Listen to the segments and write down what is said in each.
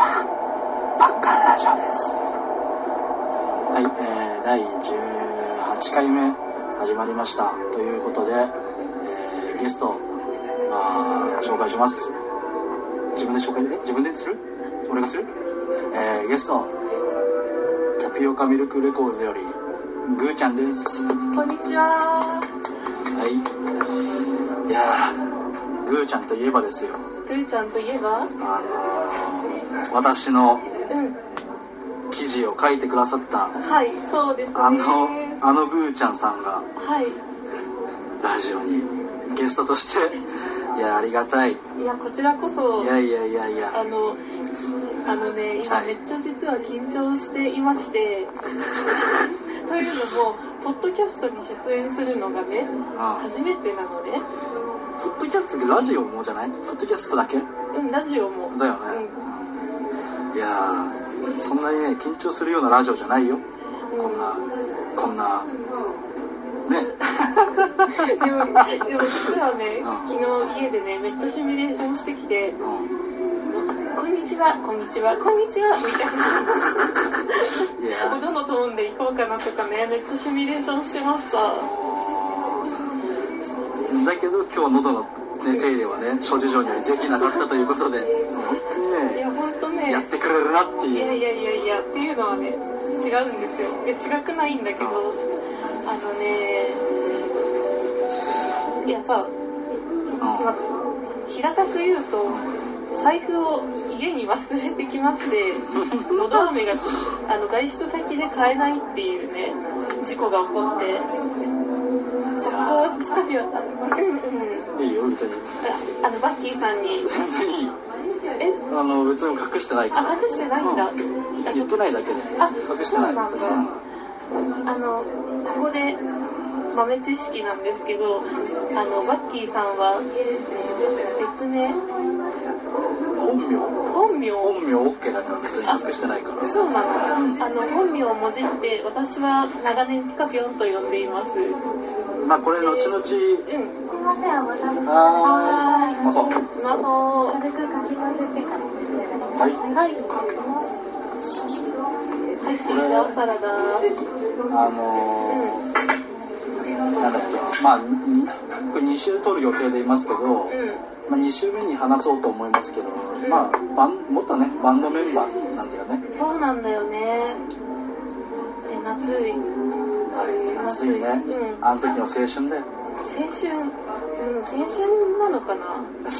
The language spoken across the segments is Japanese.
バッカンラジオです。はい、えー、第18回目始まりました。ということで、えー、ゲスト、まあ、紹介します。自分で紹介え自分でする？俺がする？えー、ゲストタピオカミルクレコーズよりぐーちゃんです。こんにちは。はい。いやーぐーちゃんといえばですよ。ぐーちゃんといえば？あのー、私のうん。記事を書いてくださったはい、そうですね。あの、あのぐーちゃんさんがはい。ラジオにゲストとして、いや、ありがたい。いいや、こちらこそ、やいやいやいや、あの、あのね、今はいめっちゃ実は緊張していまして、というのも、ポッドキャストに出演するのがね、あ初めてなのね。ポッドキャストでラジオもじゃない？ポッドキャストだけ？うん、ラジオも。だよね。いやー、そんなにね、緊張するようなラジオじゃないよ。こんな、こんな、ね。でも、でも実はね、うん昨日家でね、めっちゃシミュレーションしてきて、うんこんにちは、こんにちは、こんにちは、みたいな。どのトーンで行こうかなとかね、めっちゃシミュレーションしてました。だけど今日喉の、ね、手入れはね、諸事情によりできなかったということで、本当にいや、ね、ほんとね、やってくれるなっていう。いやいやいやいや、っていうのはね、違うんですよ。いや、違くないんだけど、あのね、いやさ、まず、平たく言うと、財布を家に忘れてきまして、のど飴があの外出先で買えないっていうね、事故が起こって、そこをつかみは、あうんうん。いいよ、別に。ああの、バッキーさんに、全然いいよ。え、あの、別に隠してないから。あ、隠してないんだ。あ言ってないだけで。あ、隠してない。そうなんだ。あの、ここで豆知識なんですけど、あの、バッキーさんは、別名、本名？本名、本名 OK だから別に隠してないから。そうなの、あの、本名をもじって、私は長年つかぴょんと呼んでいます。うん。まあこれ後々、すみません、お待たせしました。あー、まそう。うまそ軽くかき混ぜてから召し上がります。はい。う。はい。はい、シーザーサラダ。あのー、なんだっけ、まあ、これ2週撮る予定でいますけど、うん。まあ、2週目に話そうと思いますけど、まあ、バン、もっとね、バンドメンバーなんだよね。そうなんだよね。で、夏い。暑いね。うん。あの時の青春だよ。青春、うん、青春なのかな？青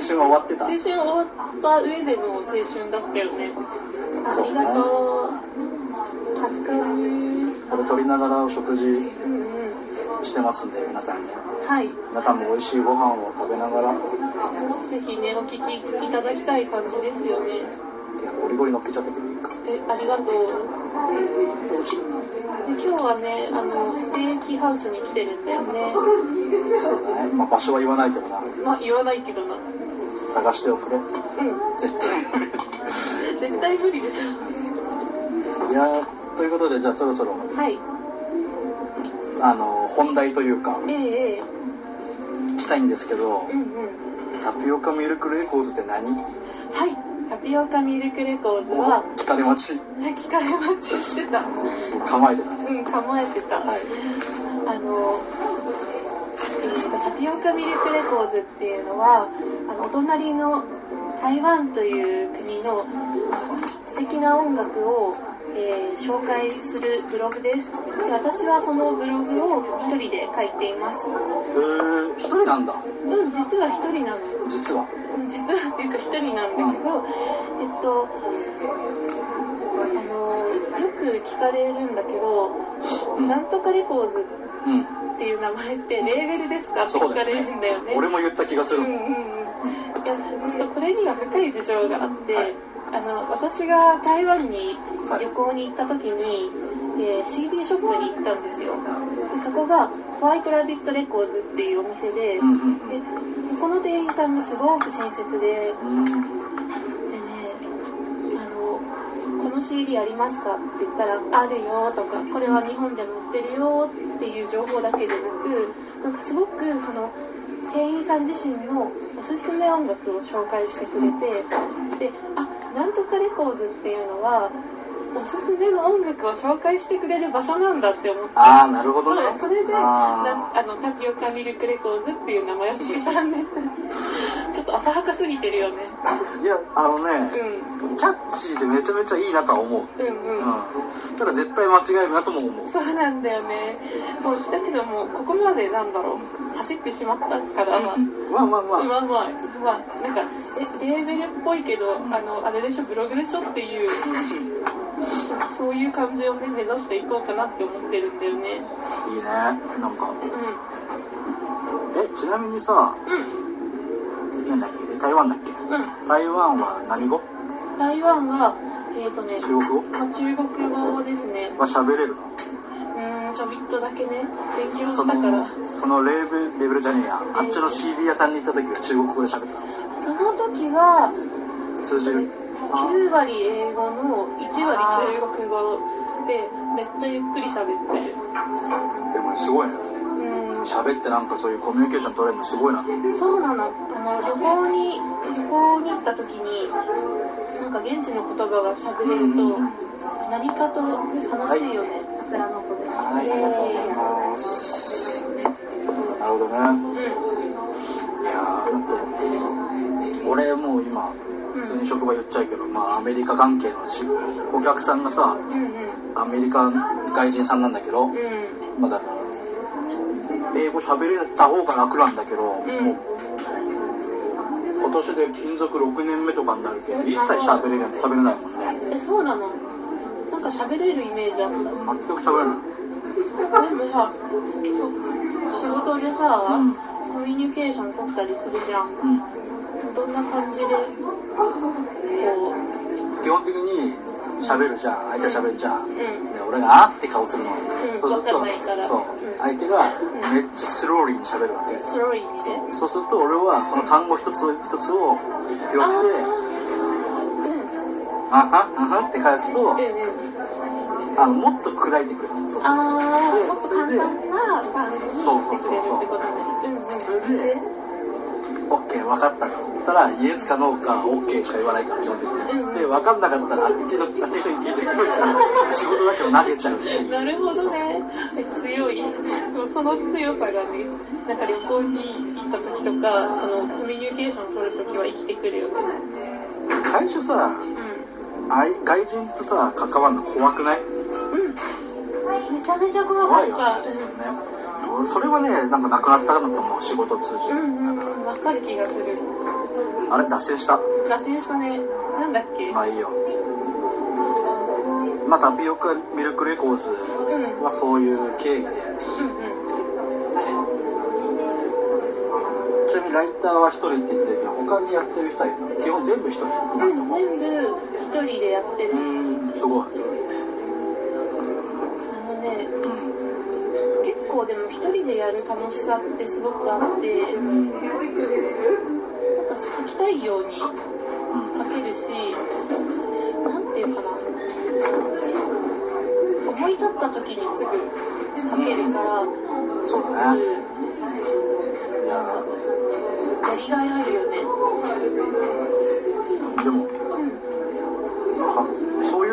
春は終わってた。青春終わった上での青春だったよね。ありがとう。助かる。これ撮りながらお食事うんうん。してますんで、皆さんね。はい。皆さんも美味しいご飯を食べながら、ぜひね、お聞きいただきたい感じですよね。ゴリゴリ乗っけちゃったけどいいか。え、ありがとう。で今日はね、あの、ステーキハウスに来てるんだよね。そうだね。まあ、場所は言わないけどな。まあ、言わないけどな。探しておくれ。うん。絶対無理。絶対無理でしいやー、ということで、じゃあそろそろ、ょ。はい。あの、本題というか、ええええ聞きたいんですけどう、んうん。タピオカミルクレコーズって何？はい。タピオカミルクレコーズは、聞かれ待ち、聞かれ待ちしてた。構えてたね。うん、構えてた。はい。あの、タピオカミルクレコーズっていうのは、あの、お隣の台湾という国の素敵な音楽を、えー紹介するブログです。で私はそのブログを一人で書いています。えー、一人なんだ。うん、実は一人なのよ。実は。うん実はっていうか一人なんだけど、えっと、あの、よく聞かれるんだけど、なんとかレコーズうん。っていう名前ってレーベルですか？って聞かれよるんだよね。俺も言った気がする。うんうんうん。いや、ちょっとこれには深い事情があって、あの、私が台湾に旅行に行った時に、で CD ショップに行ったんですよ。でそこがホワイトラビットレコーズっていうお店で、でそこの店員さんがすごく親切で、うん。でね、あの、この CD ありますかって言ったら、あるよとか、これは日本でも売ってるよっていう情報だけでなく、なんかすごくその、店員さん自身のおすすめ音楽を紹介してくれてであなんとかレコーズっていうのはおすすめの音楽を紹介してくれる場所なんだって思って。ああなるほどね。それであなんあのタピオカミルクレコーズっていう名前を付けたんです浅はかすぎてるよね。ーいやあのね、うキャッチーでめちゃめちゃいいなとは思う、んうんうん、うん、ただ絶対間違えるなとも思う。そうなんだよね。もうだけどもうここまでなんだろう。走ってしまったからまあまあまあ。まあ、まあまあ、まあ、なんか、え、レーベルっぽいけど、あの、あれでしょ、ブログでしょ？っていう、そういう感じをね、目指していこうかなって思ってるんだよね。いいね。なんか。うえちなみにさん、うん、なんだっけ台湾だっけ？うん。台湾は何語？台湾は、えっ、ー、とね、中国語？まあ、中国語ですね。は喋れるの？うーん、ちょびっとだけね、勉強そしたから。のそのレーベルレーベルじゃねえや。あっちの CD 屋さんに行った時は中国語で喋ったの？その時は、通じる。9割英語の1割中国語で、めっちゃゆっくり喋ってる。でもすごいね。うん、喋ってなんかそういうコミュニケーション取れるのすごいなそうなの。あの、旅行に、旅行に行った時に、なんか現地の言葉が喋れると、何かと楽しいよね。桜の子です。はいありがとうございますなるほどねうん。いやーだって俺もう今普通に職場言っちゃうけど、まあアメリカ関係のしお客さんがさうんうん。アメリカ外人さんなんだけど、うん。まあだ英語喋れた方が楽なんだけど、もう今年で勤続6年目とかになるけど一切喋れない喋れないもんね。え、そうなの？なんか喋れるイメージあった。全く喋れない。でもさ、仕事でさ、うん。コミュニケーション取ったりするじゃん。うん。どんな感じで、こ基本的に喋るじゃん相手が喋るじゃん、う、うん。で俺が「あ」って顔するの、ん。そうするとそう。うん。相手がめっちゃスローリーに喋るわけ、スローリー。そう。すると俺はその単語一つ一つを拾あってー、うん。「あはあは」って返すと。あのもっと砕いてくれるあー、もっと簡単な単語にしてくれるってことね。それでオッケー分かったって言ったらイエスかノーかオッケーしか言わないから基本的に、うんで分かんなかったらあっちのあっちの人に聞いてくるから仕事だけど投げちゃうなるほどね。え強い。その強さがね、なんか旅行に行った時とか、そのコミュニケーション取る時は生きてくるよね。最初さうあい外人とさ関わるの怖くない？ん。うん。めちゃめちゃ怖かった。俺それはねなんかなくなったなと思う仕事を通じて、うんうん。わかる気がする。あれ脱線した脱線したね。なんだっけ？まあいいよまあタピオカミルクレコーズはそういう経緯でうん。ちなみにライターは一人って言ってるけど他にやってる人は基本全部一人うん、全部一人でやってる。うーんすごい構でも一人でやる楽しさってすごくあって、なんか書きたいように書けるし、なんていうかな。思い立った時にすぐ書けるから、そうだねいややりがいあるよね。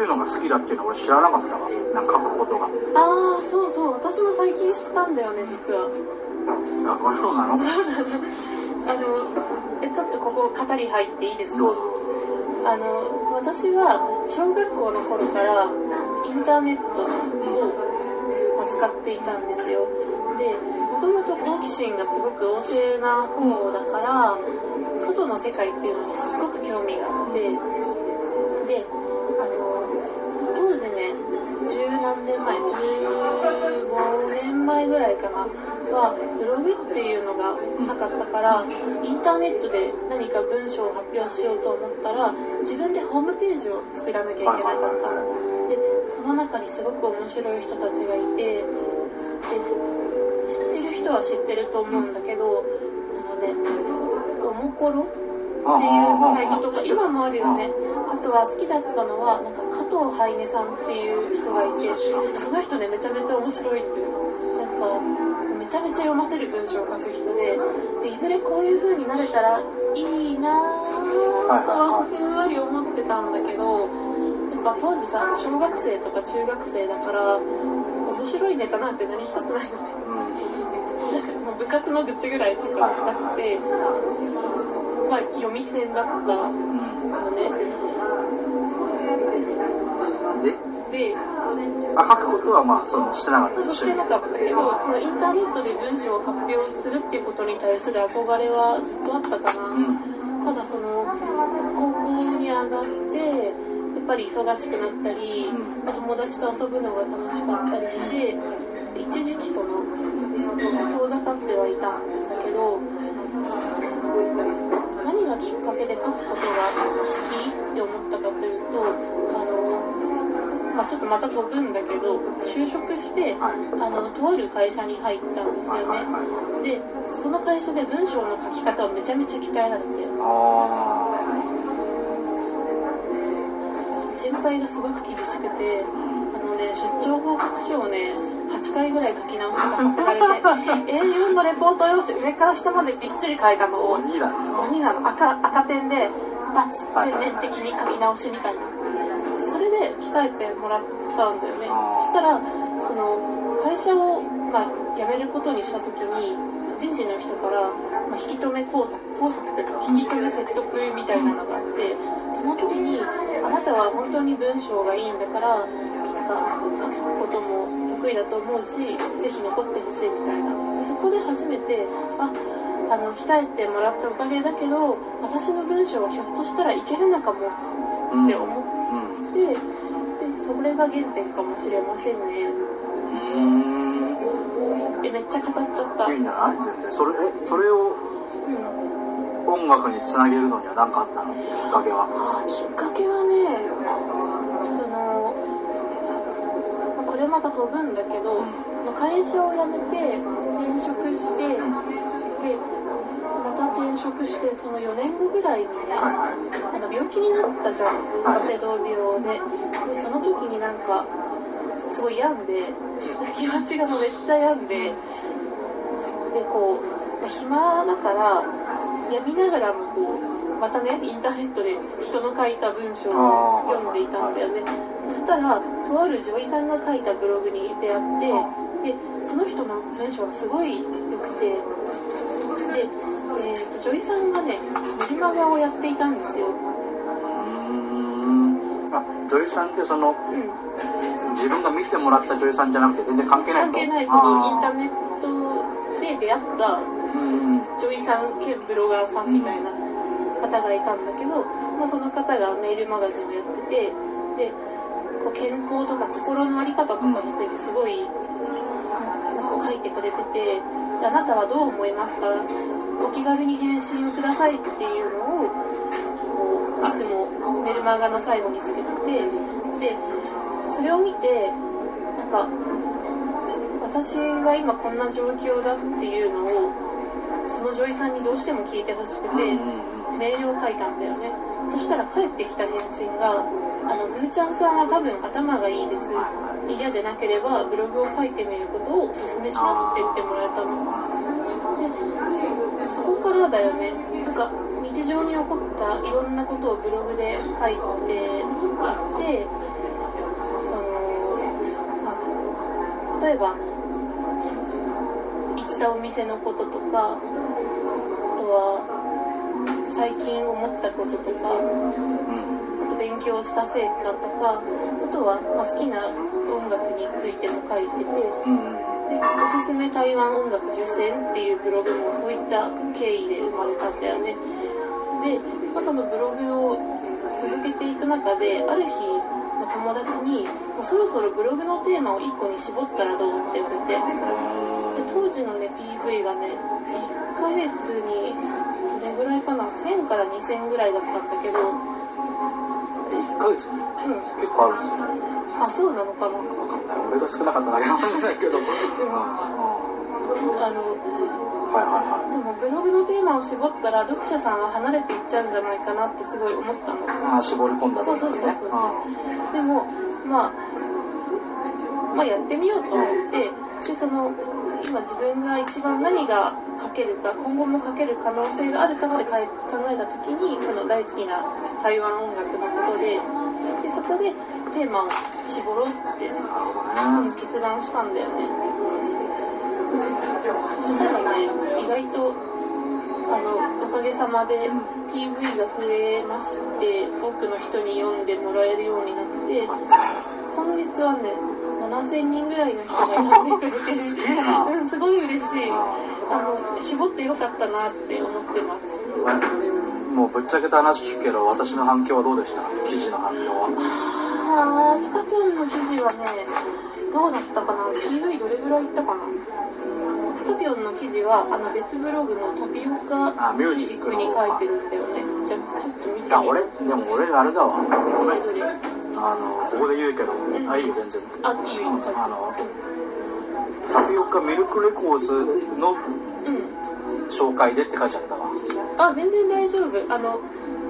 のが好きだっていうのは俺知らなかったわなんか書くことがああ、そうそう。私も最近知ったんだよね、実は。あそうなの？あの、え、ちょっとここ語り入っていいですか？あの、私は小学校の頃からインターネットをまあ使っていたんですよ。で、もともと好奇心がすごく旺盛な方だから、外の世界っていうのにすごく興味があって、年前、15年前ぐらいかな、は、ブログっていうのがなかったから、インターネットで何か文章を発表しようと思ったら、自分でホームページを作らなきゃいけなかったの。で、その中にすごく面白い人たちがいて、で、知ってる人は知ってると思うんだけど、あのね、おもころいうサイトとか、今もあるよね。あとは好きだったのは、なんか加藤ハイネさんっていう人がいて、その人ね、めちゃめちゃ面白いっていう。なんか、めっちゃめちゃ読ませる文章を書く人ででいずれこういう風になれたらいいなぁとはふんわり思ってたんだけどやっぱ当時さ小学生とか中学生だから面白いネタなんて何一つないのねなんかもう部活の愚痴ぐらいしかなくて、まあ読み線だった。のね。でであ書くことはまあそのしてなかった。してなかったけど、そのインターネットで文章を発表するっていうことに対する憧れはずっとあったかな。ただその、高校に上がって、やっぱり忙しくなったり、友達と遊ぶのが楽しかったりして、一時期その、遠ざかってはいたんだけど、きっかけで書くことが好きって思ったかというと、あの、まあ、ちょっとまた飛ぶんだけど、就職して、はい。あの、とある会社に入ったんですよね。で、その会社で文章の書き方をめちゃめちゃ鍛えられて、あ先輩がすごく厳しくて、あのね、出張報告書をね、8回ぐらい書き直しがさせられて、A4 のレポート用紙上から下までびっちり書いたのあを、鬼だね何なの。赤赤ペンでバツ全面的に書き直しみたいな。それで鍛えてもらったんだよね。そしたらその会社を、まあ、辞めることにした時に人事の人から、まあ、引き止め工作工作というか引き止め説得みたいなのがあってその時にあなたは本当に文章がいいんだから書くことも得意だと思うしぜひ残ってほしいみたいな。でそこで初めてああの鍛えてもらったおかげだけど私の文章はひょっとしたらいけるのかもうんって思っうん。て、でそれが原点かもしれませんね。うん。えめっちゃ語っちゃった、いいんじゃないそれえそれをうん、音楽につなげるのには何かあったの？きっかけは。あきっかけはねれまた飛ぶんだけど、まあ会社を辞めて転職してでまた転職してその4年後ぐらいにねはいはい。あの病気になったじゃん。はいバセドウ病で。でその時になんかすごい病んで気持ちがめっちゃ病んででこうまあ暇だから病みながらもこうまたねインターネットで人の書いた文章を読んでいたんだよね。そしたらとある女医さんが書いたブログに出会ってでその人の文章がすごい良くてで、えーと女医さんがねメルマガをやっていたんですよ。うん。あ女優さんってそのうん。自分が見てもらった女優さんじゃなくて全然関係ない関係ないそあのインターネットで出会ったうん。女医さん兼ブロガーさんみたいな方がいたんだけど、まあ、その方がメールマガジンをやっててでこう健康とか心の在り方とかについてすごいなんか書いてくれててあなたはどう思いますか？お気軽に返信をくださいっていうのをこういつもメルマガの最後につけててでそれを見てなんか私が今こんな状況だっていうのをその女医さんにどうしても聞いてほしくて、メールを書いたんだよね。そしたら返ってきた返信が「あのぐーちゃんさんは多分頭がいいです。嫌でなければブログを書いてみることをお勧めします」って言ってもらえたの。でそこからだよね。なんか日常に起こったいろんなことをブログで書いていってそのあ例えば行ったお店のこととかあとは最近思ったこととかあと勉強した成果とかあとは、まあ、好きな音楽についても書いててでおすすめ台湾音楽受選っていうブログもそういった経緯で生まれたんだよね。で、まあ、そのブログを続けていく中である日まあ友達にもうそろそろブログのテーマを1個に絞ったらどうって言われてで当時のね PV がね1ヶ月にどれぐらいかな？1000から2000ぐらいだったんだけど。1ヶ月に？うん。結構あるんですよあそうなのかな？俺が少なかっただけかもしれないけど。うん。うん。あのはいはいはい。でもブログのテーマを絞ったら読者さんは離れていっちゃうんじゃないかなってすごい思ったの。ああ絞り込んだそうそうそうそうでもまあまあやってみようと思ってでその今自分が一番何が書けるか今後も書ける可能性があるかまで考えた時にその大好きな台湾音楽のことででそこでテーマを絞ろうって、決断したんだよね。そしたらね意外とあのおかげさまで PV が増えまして多くの人に読んでもらえるようになって今月はね7000人ぐらいの人が読んでくれてるすげえなうんすごい嬉しい。あの絞ってよかったなって思ってます。もうぶっちゃけた話聞くけど、私の反響はどうでした？記事の反響は。あースカピョンの記事はねどうだったかな？PV どれぐらいいったかなスカピョンの記事はあの別ブログのタピオカあミュージックの。に書いてるんだよね。じゃあちょっと見てみあ、俺、でも俺あれだわ。ごめん。あの、ここで言うけど、あ、いいよ、全然。あいいよあの、タピオカミルクレコーズのうん紹介でって書いちゃったわ。あ全然大丈夫あの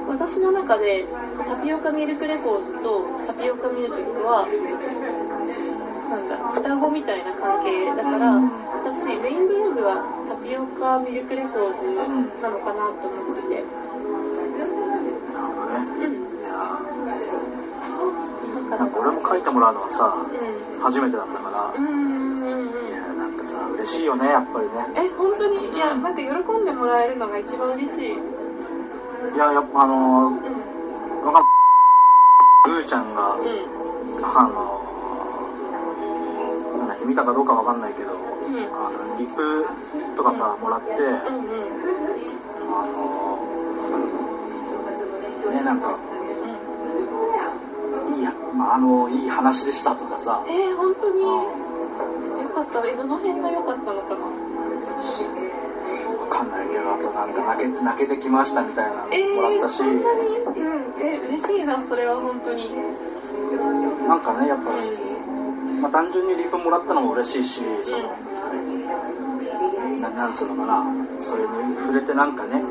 私の中でタピオカミルクレコーズとタピオカミュージックはなんだ双子みたいな関係だから私メインブログはタピオカミルクレコーズなのかなと思っててからなんか俺も書いてもらうのはさ、う初めてだったから、んうんいや、なんかさ、嬉しいよね、やっぱりね。え本当に？いやなんか喜んでもらえるのが一番嬉しい。いや、やっぱあのー、うんぐーちゃんが、んうん。あのー、なんだ見たかどうかわかんないけど、うん。あの、リプとかさ、もらって、うんうん。あのー、ね、なんか、まあ、あの、いい話でしたとかさ、えー、本当に。うん。よかった。えどの辺が良かったのかな？わかんないけど、あとなんか泣け、泣けてきましたみたいなのえー、もらったし、そんなに？うん。え嬉しいなそれは本当に。なんかね、やっぱ、うん。まあ、単純にリプもらったのも嬉しいし、その、ななんつうのかな、それに触れてなんかね、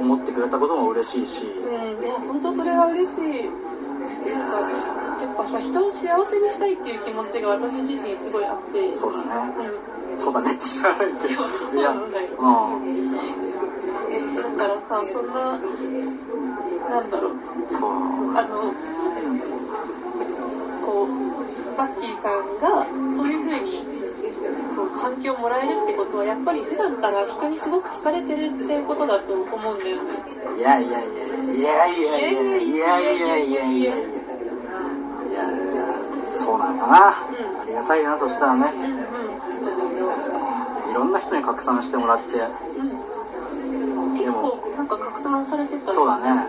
うん。思ってくれたことも嬉しいし、うん。いや本当それは嬉しい。なんかやっぱさ人を幸せにしたいっていう気持ちが私自身すごいあってーそうだね。うんそうだねって知らないけど。そうなんだようん。だからさそんななんだろう。あのこうバッキーさんがそういう風にこう反響をもらえるってことはやっぱり普段から人にすごく好かれてるっていうことだと思うんだよねいやいやいやいやいやいやいやいやいやいやいやいやいやそうなのかな、ありがたいなそしたらね。うんうんいろんな人に拡散してもらって。うん。結構なん。か拡散されてたそうだね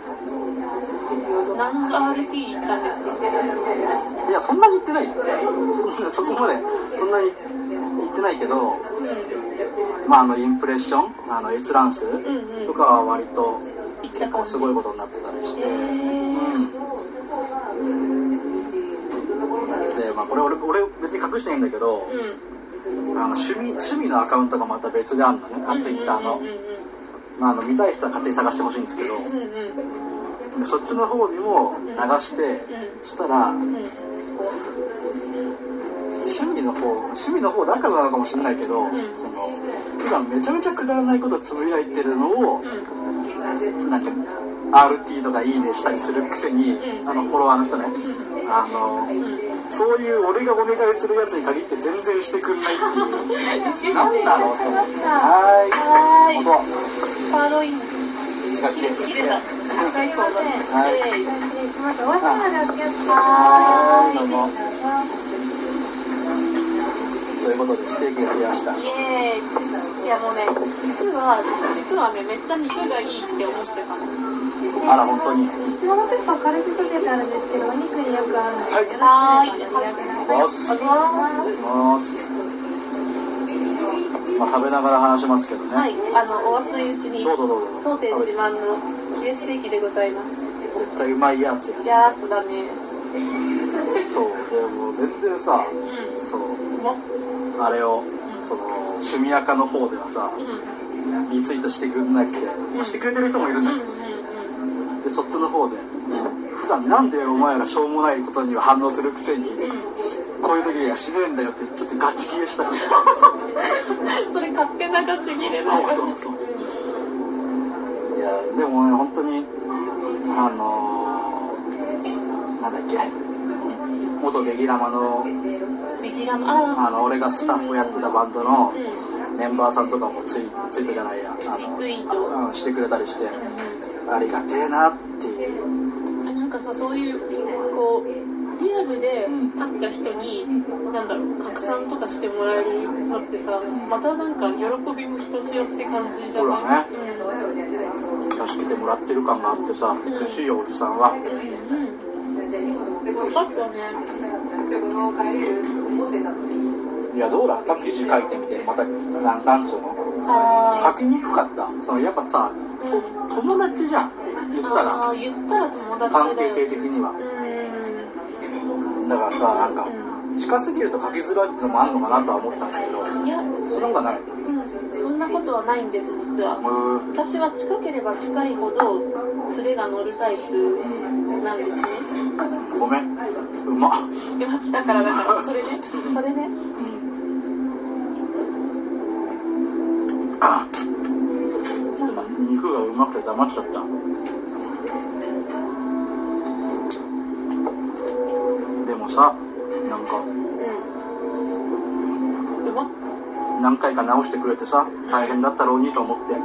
何 RP 行ったん。ですかいやそん。なに言ってないよそそこまでそん。なに言ってないけどうまああのインプレッションあの閲覧数とかは割と結構すごいことになってたりしてへーまあこれ俺俺別に隠してないんだけどうん。あの趣味趣味のアカウントがまた別であるのね、あツイッターの。まあ、あの見たい人は勝手に探してほしいんですけど、うんうんうんでそっちの方にも流して、そしたらうん趣味の方趣味の方だからなのかもしれないけど、ん。その普段めちゃめちゃくだらないことつぶやいてるのを、うん。なんか RT とかいいねしたりするくせに、うん。あのフォロワーの人ね、あのそういう俺がお願いするやつに限って全然してくんないっていう。なんだろうと思って。はーい。はーいそうサーロイン切れ切れた。ます。お足までお気をつけくだはーい。どうも。さい。ということでステーキが来ました。イエーイ。いやもうね実は実はねめっちゃ肉がいいって思ってたの。あら本当にシナモンペッパー軽く溶けてあるんですけど、お肉によく合うんでい。よろしくお願いします。ますますまあ食べながら話しますけどね、はい。あのお熱いうちにどうぞどうぞ。当店自慢のヒレステーキでございます。絶対うまいやつや。やつだね。そう。でもう全然さうそうもあれをその趣味垢の方ではさうん。リツイートしてくれなくて、まあしてくれてる人もいるんだうんけうん。どでそっちの方で。普段なんでお前らしょうもないことには反応するくせにこういう時には死ねえんだよってちょっとガチ切れした。それ勝手なガチ切れだよ。そうそうそう。いやでもね本当にあのー、なんだっけ。元ベギラマのああの俺がスタッフやってたバンドのうん。メンバーさんとかもツイツイートじゃないや。あリのうん、してくれたりしてありがてえなっていう。あなんかさそういうこうリアルで会った人に、なんだろう拡散とかしてもらえるのってさまたなんか喜びもひとしおって感じじゃない？そうだね助けてもらってる感があってさ嬉しいよおじさんは。うんうん。あとねいやどうだ？った記事書いてみてまたなんなんつうの？あ書きにくかった？そのやっぱさと友達じゃん。言ったあらー言ったら友達関係性的には。うだからさなんか近すぎると書きづらいってのもあるのかなとは思ったんだけどんいやその方がない。うんそんなことはないんです実は。私は近ければ近いほど筆が乗るタイプなんですね。ごめん。うまっ。だからだからそれね。それね。あ肉がうまくて黙っちゃった。でもさなんかうん。うまっ何回か直してくれてさ大変だったろうにと思って。うん。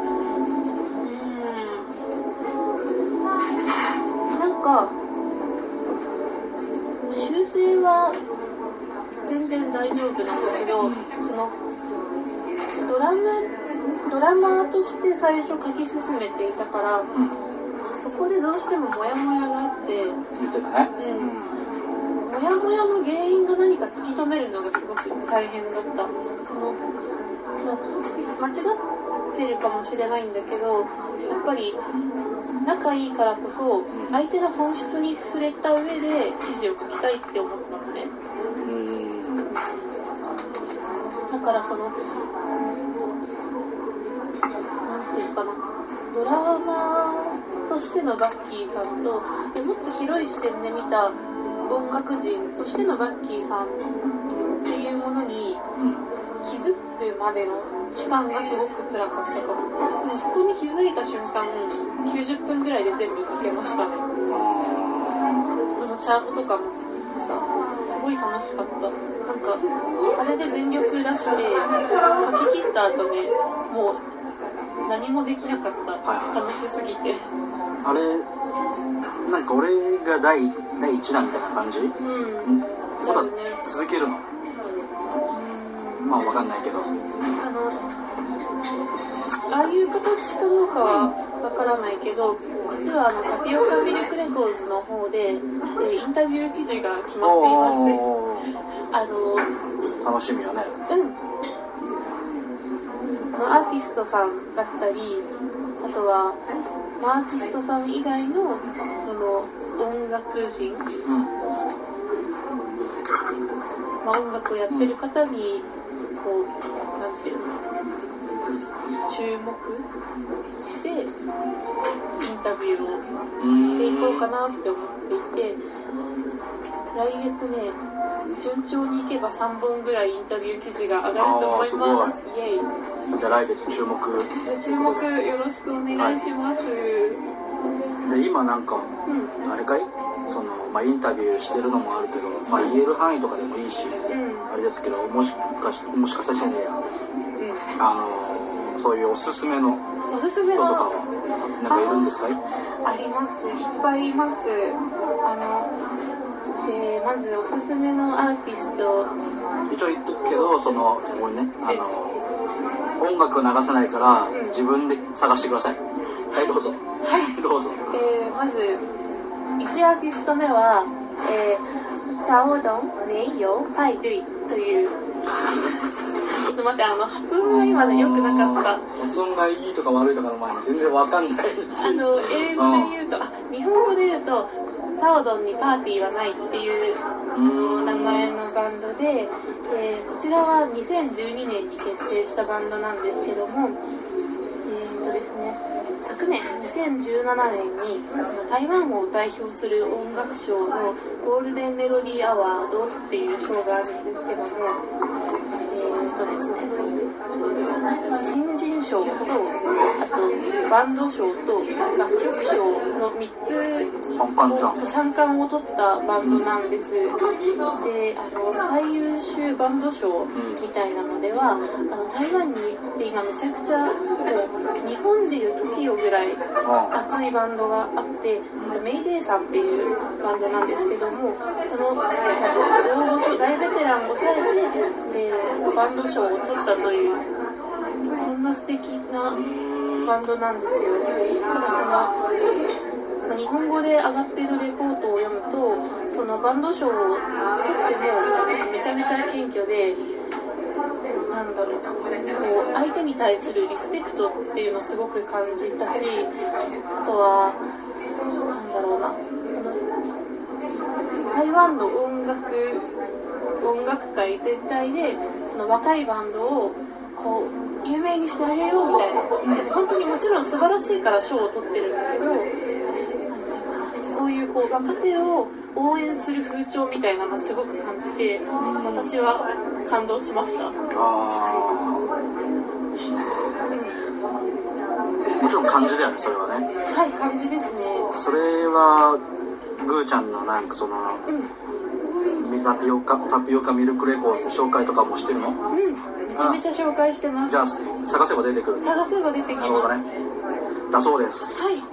なんか修正は全然大丈夫なんだけど、そのドラマドラマーとして最初書き進めていたから、うんそこでどうしてもモヤモヤがあって、言ってたねうん、モヤモヤの原因が何か突き止めるのがすごく大変だった。そのま間違ってるかもしれないんだけど、やっぱり仲いいからこそ、相手の本質に触れた上で記事を書きたいって思ったのね。うんだからその、ていうかな、ドラマとしてのバッキーさんと、もっと広い視点で見た音楽人としてのバッキーさんっていうものに気づくまでの期間がすごく辛かったかも。でもそこに気づいた瞬間、90分ぐらいで全部書けましたね。あのチャートとかもさ、すごい楽しかった。なんか、あれで全力出して、書き切った後ね、もう何もできなかった。はいはい楽しすぎて。あれなんか俺が第第一弾みたいな感じ？うん。まだ。続けるの？うんまあわかんないけどあの、ああいう形かどうかはわからないけど、実はあのタピオカミルクレコーズの方で、えーインタビュー記事が決まっています。おあの、ー楽しみよねうん。あのアーティストさんだったり、あとは、まあアーティストさん以外の、その、音楽人、うん。まあ、音楽をやってる方に、こう、なんていうの、注目して、インタビューをしていこうかなって思っていて、来月ね、順調にいけば3本ぐらいインタビュー記事が上がると思います。イェイ。じゃあ来月注目注目よろしくお願いします。で今なんかうん。あれかい？その、まあ、インタビューしてるのもあるけど、まあ、言える範囲とかでもいいし、うん。あれですけどもしかしもしかしたらじゃねえやうん。あのそういうおすすめのおすすめ人とかははなんかいるんですかい？あります。いっぱいいます。あの、えー、まずおすすめのアーティスト、一応言っとくけどそのここにね。あの音楽を流さないからうん。自分で探してください。はいどうぞ。はい。どうぞ。えー、まず、1アーティスト目は、えー、サオドン、メイヨ、パイドゥイという、ちょっと待って、あの、発音が今ね、良くなかった。発音がいいとか悪いとかの前に全然わかんない。あの、英語で言うと、あ、日本語で言うと、サオドンにパーティーはないっていう名前のバンドで、えーこちらは2012年に結成したバンドなんですけども、えーとですね、昨年2017年に台湾を代表する音楽賞のゴールデンメロディーアワードっていう賞があるんですけども、えー、とですね、新人賞と、とバンド賞と楽曲賞の3つ三冠を取ったバンドなんです。で、あの、最優秀バンド賞みたいなのでは、あの、台湾にで今めちゃくちゃ、もう、日本でいう TOKIO ぐらい熱いバンドがあって、メイデーさんっていうバンドなんですけども、その、大御所、大ベテランを抑えて、で、バンド賞を取ったという、そんな素敵なバンドなんですよ。ただその、日本語で上がっているレポートを読むと、そのバンド賞を取ってもめちゃめちゃ謙虚で、なんだろう、こう相手に対するリスペクトっていうのをすごく感じたし、あとは、なんだろうな、台湾の音楽、音楽界全体で、その若いバンドを、こう、有名にしてあげようみたいな。本当にもちろん素晴らしいから賞を取ってるんだけど、そういうこう若手を応援する風潮みたいなのをすごく感じて、私は感動しました。あーいいねもちろん漢字だよねそれはねはい、感じですね。それはグーちゃんのなんかそのうん、タピオカタピオカミルクレコーズ紹介とかもしてるの？うん、めちゃめちゃ紹介してます。じ。ゃあ探せば出てくる。探せば出てきます。なるほどね。だそうです。はい。いや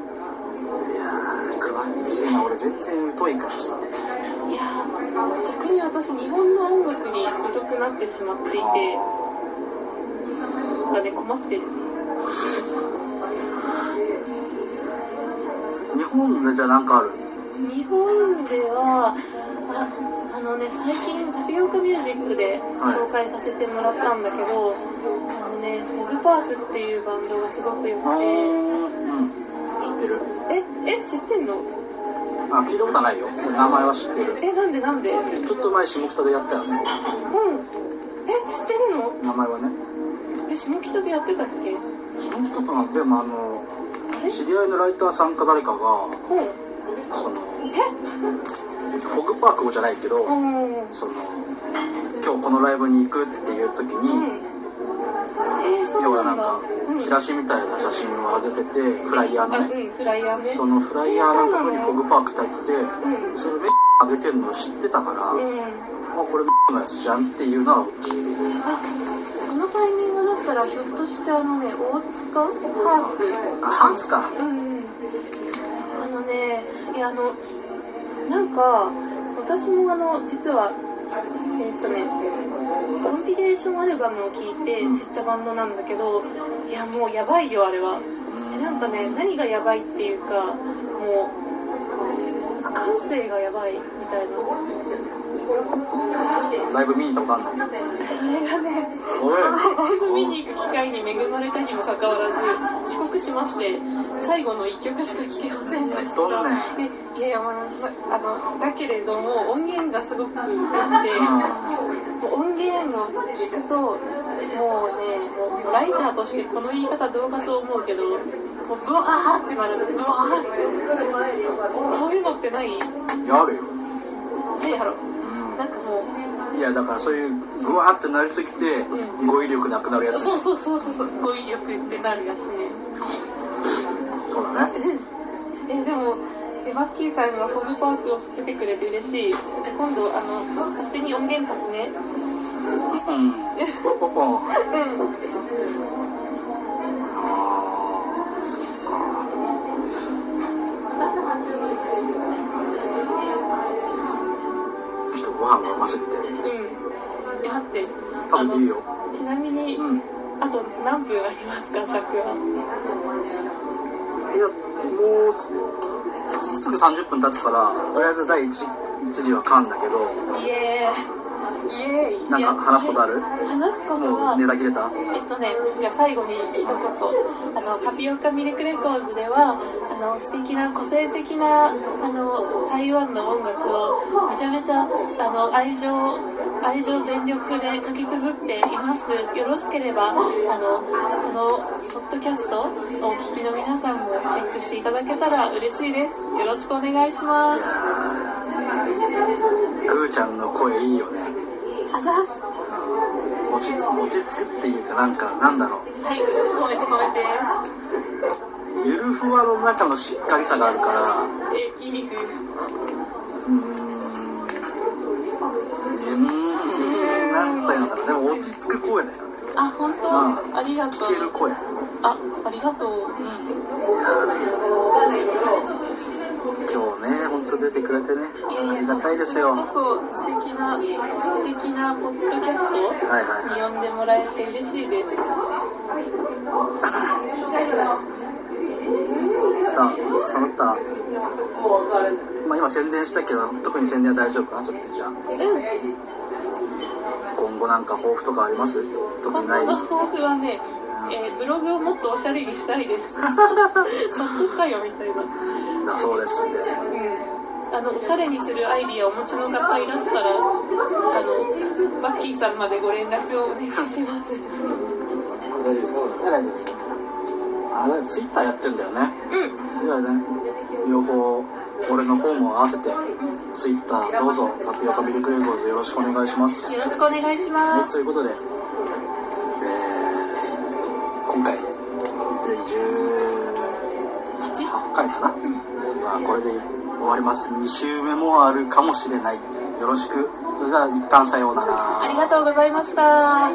ー詳しいな。俺全然疎いからさ。いやー逆に私日本の音楽に疎くなってしまっていて、なんかね、困ってる。日本でじゃあなんかある？日本では、のね、最近タピオカミュージックで紹介させてもらったんだけど、あのね、フォグパークっていうバンドがすごく良くて、うん。知ってる。え、え、知ってんの？あ聞いたことはないよ。名前は知ってる。え、なんでなんで？うん。ちょっと前下北でやったよね。え、知ってるの？名前はね。え、下北でやってたっけ？下北かな。でもあの知り合いのライターさんか誰かがうん。そのえ？フォグパークじゃないけどうん。その今日このライブに行くっていう時うん。に要はなんんか。うんチラシみたいな写真を上げててフライヤーのね。そのフライヤーのところにフォグパークって入っててうん。それメ上げてるのを知ってたからうん。あこれのやつじゃんっていうのは聞いてるあ、そのタイミングだったらひょっとしてあのね、大塚ハーツ？あハンツかうんうん。あのね、あの、なんか、私もあの、実は、えーっとね、コンピレーションアルバムを聴いて知ったバンドなんだけど、いやもうやばいよあれは。えなんかね、何がやばいっていうか、もう、感性がやばいみたいな。ライブ見に行ったことあんの？それがね、ライブ見に行く機会に恵まれたにもかかわらず、遅刻しまして、最後の一曲しか聴けませんでした。そんなでいやいや、まあ、あの、だけれども、音源がすごく良くて、音源を聞くと、もうね、もうライターとしてこの言い方どうかと思うけど、もうブワーってなるんです、ブワーって。そういうのってない？いやあるよせやろ。うんなんかもう、いやだからそういうグワーってなりすぎてうん語彙力なくなるやつそうそうそうそうそう、語彙力ってなるやつね。そうだねえ、でも、えバッキーさんがフォグパークを知っててくれて嬉しい。今度、あの、勝手に音源貸すね。うんうん。ちなみに、うんあと何分ありますか、尺は。いやもうすすぐ30分経つからとりあえず第 1, 一次は噛んだけどイエーイ。なんか話すことある？話すこともはう、ネタ切れた？えっとね、じゃあ最後に一言。あの、タピオカミルクレコーズでは、ああの素敵な個性的なあの台湾の音楽をめちゃめちゃあの愛情愛情全力で書き綴っています。よろしければあのこのポッドキャストをお聞きの皆さんもチェックしていただけたら嬉しいです。よろしくお願いします。ぐーちゃんの声いいよね。あざっす。落ち落ち着くっていうかなんかなんだろう。はい。褒めて褒めてゆるふわの中のしっかりさがあるから。えいい風うーん。うーんなんつったらいいのかな？でも落ち着く声だよね。あ本当、うん。ありがとう。聞ける声。あありがとう。うん。今日ね本当出てくれてね。ありがたいですよ。こそ素敵な素敵なポッドキャストはいはいはい。に呼んでもらえて嬉しいです。さあその他まあ今宣伝したけど特に宣伝は大丈夫かなそれでじゃ。あうん。今後なんか抱負とかあります？特今にない？後の抱負はね、えーブログをもっとおしゃれにしたいです。そこかよみたいな。だそうですね。あのおしゃれにするアイディアをお持ちの方いらしたらあのバッキーさんまでご連絡をお願いします。大丈夫。大丈夫ですあれツイッターやってんだよね。うん。じゃあね両方俺の方も合わせてツイッターどうぞタピオカミルクレコーズよろしくお願いします。よろしくお願いします。はいということで、えー今回第18回かな、まあ、これで終わります。2週目もあるかもしれない。よろしく。それじゃあ一旦さようなら。ありがとうございました